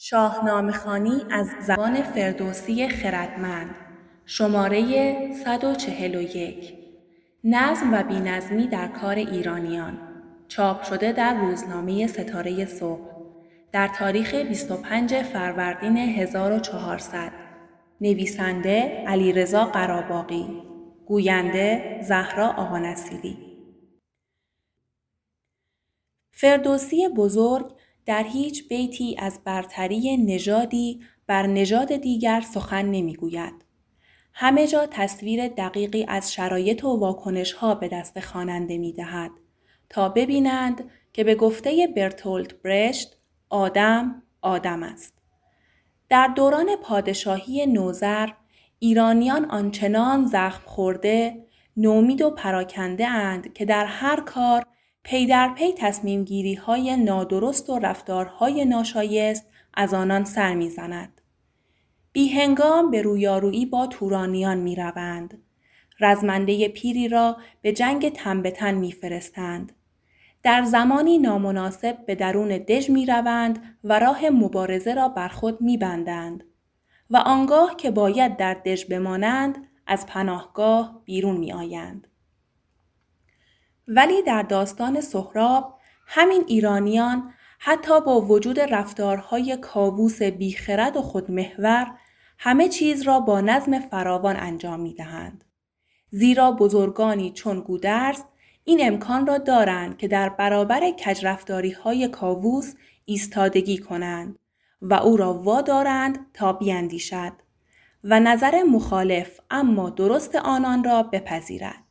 شاهنامه خانی از زبان فردوسی خردمند شماره 141 نظم و بینظمی در کار ایرانیان. چاپ شده در روزنامه ستاره صبح. در تاریخ 25 فروردین 1400 نویسنده علیرضا قراباقی گوینده زهرا آقانصیری فردوسی بزرگ در هیچ بیتی از برتری نژادی بر نژاد دیگر سخن نمی‌گوید. همه جا تصویر دقیقی از شرایط و واکنش ها به دست خواننده می دهد تا ببینند که به گفته برتولت برشت آدم آدم است. در دوران پادشاهی نوزر ایرانیان آنچنان زخم خورده، نومید و پراکنده اند که در هر کار پی در پی تصمیم گیری های نادرست و رفتارهای ناشایست از آنان سر می‌زند. بیهنگام به رویارویی با تورانیان می روند. رزمنده پیری را به جنگ تن می فرستند. در زمانی نامناسب به درون دژ می روند و راه مبارزه را بر خود می بندند. و آنگاه که باید در دژ بمانند از پناهگاه بیرون می آیند. ولی در داستان سهراب همین ایرانیان حتی با وجود رفتارهای کاووس بیخرد و خودمحور همه چیز را با نظم فراوان انجام می دهند. زیرا بزرگانی چون گودرز این امکان را دارند که در برابر کجرفتاری های کاووس ایستادگی کنند و او را وادارند تا بیاندیشد و نظر مخالف اما درست آنان را بپذیرد.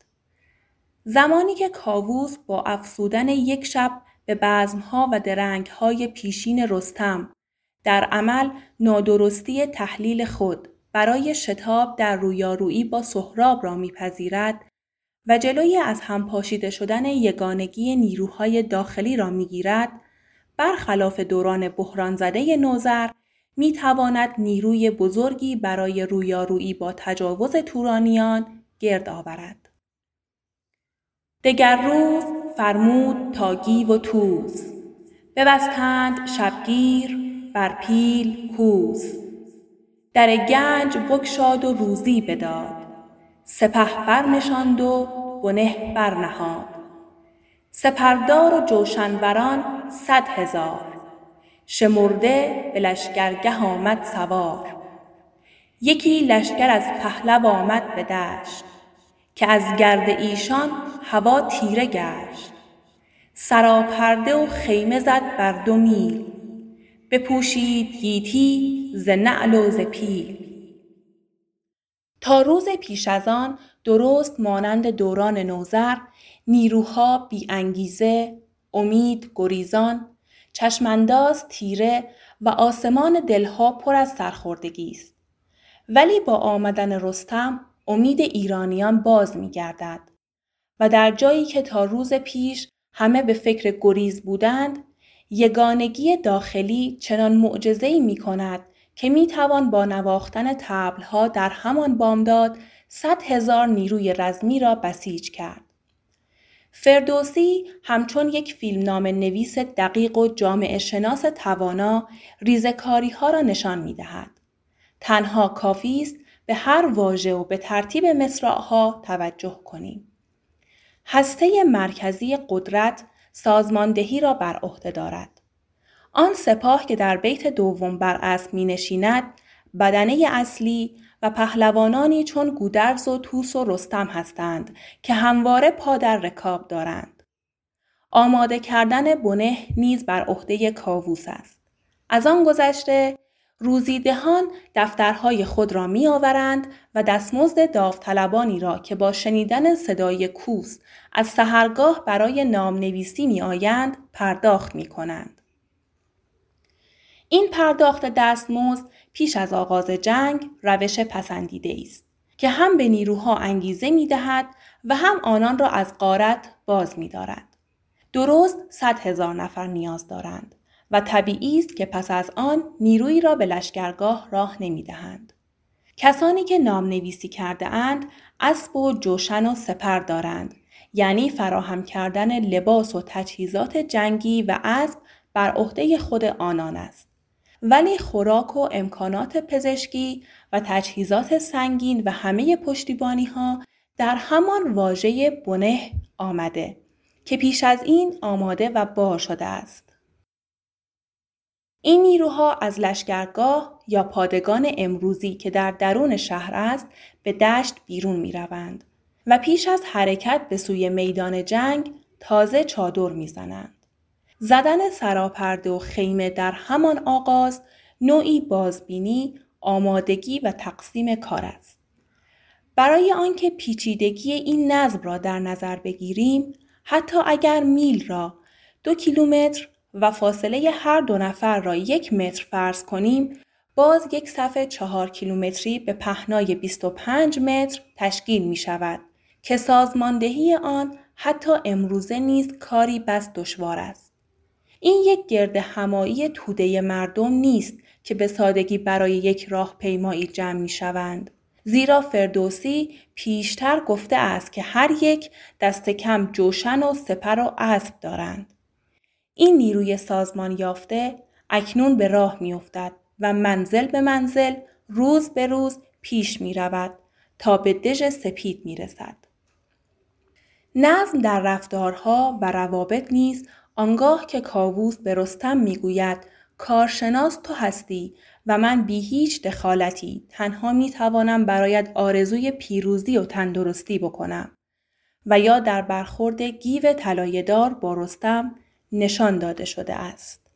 زمانی که کاووس با افسودن یک شب به بزمها و درنگهای پیشین رستم در عمل نادرستی تحلیل خود برای شتاب در رویارویی با سهراب را میپذیرد و جلوی از هم پاشیده شدن یگانگی نیروهای داخلی را می‌گیرد برخلاف دوران بحران زده نوزر می نیروی بزرگی برای رویارویی با تجاوز تورانیان گرد آورد. دگر روز فرمود تا گیو و توز ببستند شبگیر بر پیل کوز در گنج بگشاد و روزی بداد. سپه برنشاند و بنه برنهاد. سپردار و جوشنوران صد هزار. شمرده به لشکرگه آمد سوار. یکی لشکر از پهلو آمد به دشت. که از گرد ایشان هوا تیره گشت. سراپرده و خیمه زد بر دو میل. بپوشید گیتی ز نعل و ز پیل. تا روز پیش از آن درست مانند دوران نوزر نیروها بی انگیزه امید گریزان چشمانداز تیره و آسمان دلها پر از سرخوردگی است. ولی با آمدن رستم امید ایرانیان باز می گردد و در جایی که تا روز پیش همه به فکر گریز بودند یگانگی داخلی چنان معجزه‌ای می کند که می توان با نواختن تبلها در همان بامداد صد هزار نیروی رزمی را بسیج کرد. فردوسی همچون یک فیلمنامه نویس دقیق و جامعه شناس توانا ریزکاری ها را نشان می دهد. تنها کافی است به هر واژه و به ترتیب مصرعها توجه کنیم. هسته مرکزی قدرت سازماندهی را بر عهده دارد. آن سپاه که در بیت دوم بر اسب می نشیند بدنه اصلی و پهلوانانی چون گودرز و توس و رستم هستند که همواره پا در رکاب دارند. آماده کردن بنه نیز بر عهده کاووس است. از آن گذشته روزیدهان دفترهای خود را می آورند و دستمزد داوطلبانی را که با شنیدن صدای کوس از سهرگاه برای نام نویسی می آیند پرداخت می کنند. این پرداخت دستمزد پیش از آغاز جنگ روش پسندیده است که هم به نیروها انگیزه می دهد و هم آنان را از قارت باز می دارد. درست صد هزار نفر نیاز دارند. و طبیعی است که پس از آن نیرویی را به لشکرگاه راه نمی دهند. کسانی که نام نویسی کرده اند اسب و جوشن و سپر دارند یعنی فراهم کردن لباس و تجهیزات جنگی و اسب بر عهده خود آنان است ولی خوراک و امکانات پزشکی و تجهیزات سنگین و همه پشتیبانی ها در همان واژه بنه آمده که پیش از این آماده و بار شده است. این نیروها از لشکرگاه یا پادگان امروزی که در درون شهر است به دشت بیرون می روند و پیش از حرکت به سوی میدان جنگ تازه چادر می زنند. زدن سراپرده و خیمه در همان آغاز نوعی بازبینی، آمادگی و تقسیم کار است. برای آنکه پیچیدگی این نظم را در نظر بگیریم، حتی اگر میل را دو کیلومتر و فاصله هر دو نفر را یک متر فرض کنیم، باز یک صفحه چهار کیلومتری به پهنای 25 متر تشکیل می شود که سازماندهی آن حتی امروزه نیز کاری بس دشوار است. این یک گرد همایی توده مردم نیست که به سادگی برای یک راه پیمایی جمع می شوند. زیرا فردوسی پیشتر گفته است که هر یک دست کم جوشن و سپر و اسب دارند. این نیروی سازمان یافته اکنون به راه می افتد و منزل به منزل روز به روز پیش می رود تا به دژ سپید می رسد. نظم در رفتارها و روابط نیز آنگاه که کاووس به رستم می‌گوید کارشناس تو هستی و من بی هیچ دخالتی تنها می توانم برایت آرزوی پیروزی و تندرستی بکنم و یا در برخورد گیو طلایه‌دار با رستم نشان داده شده است.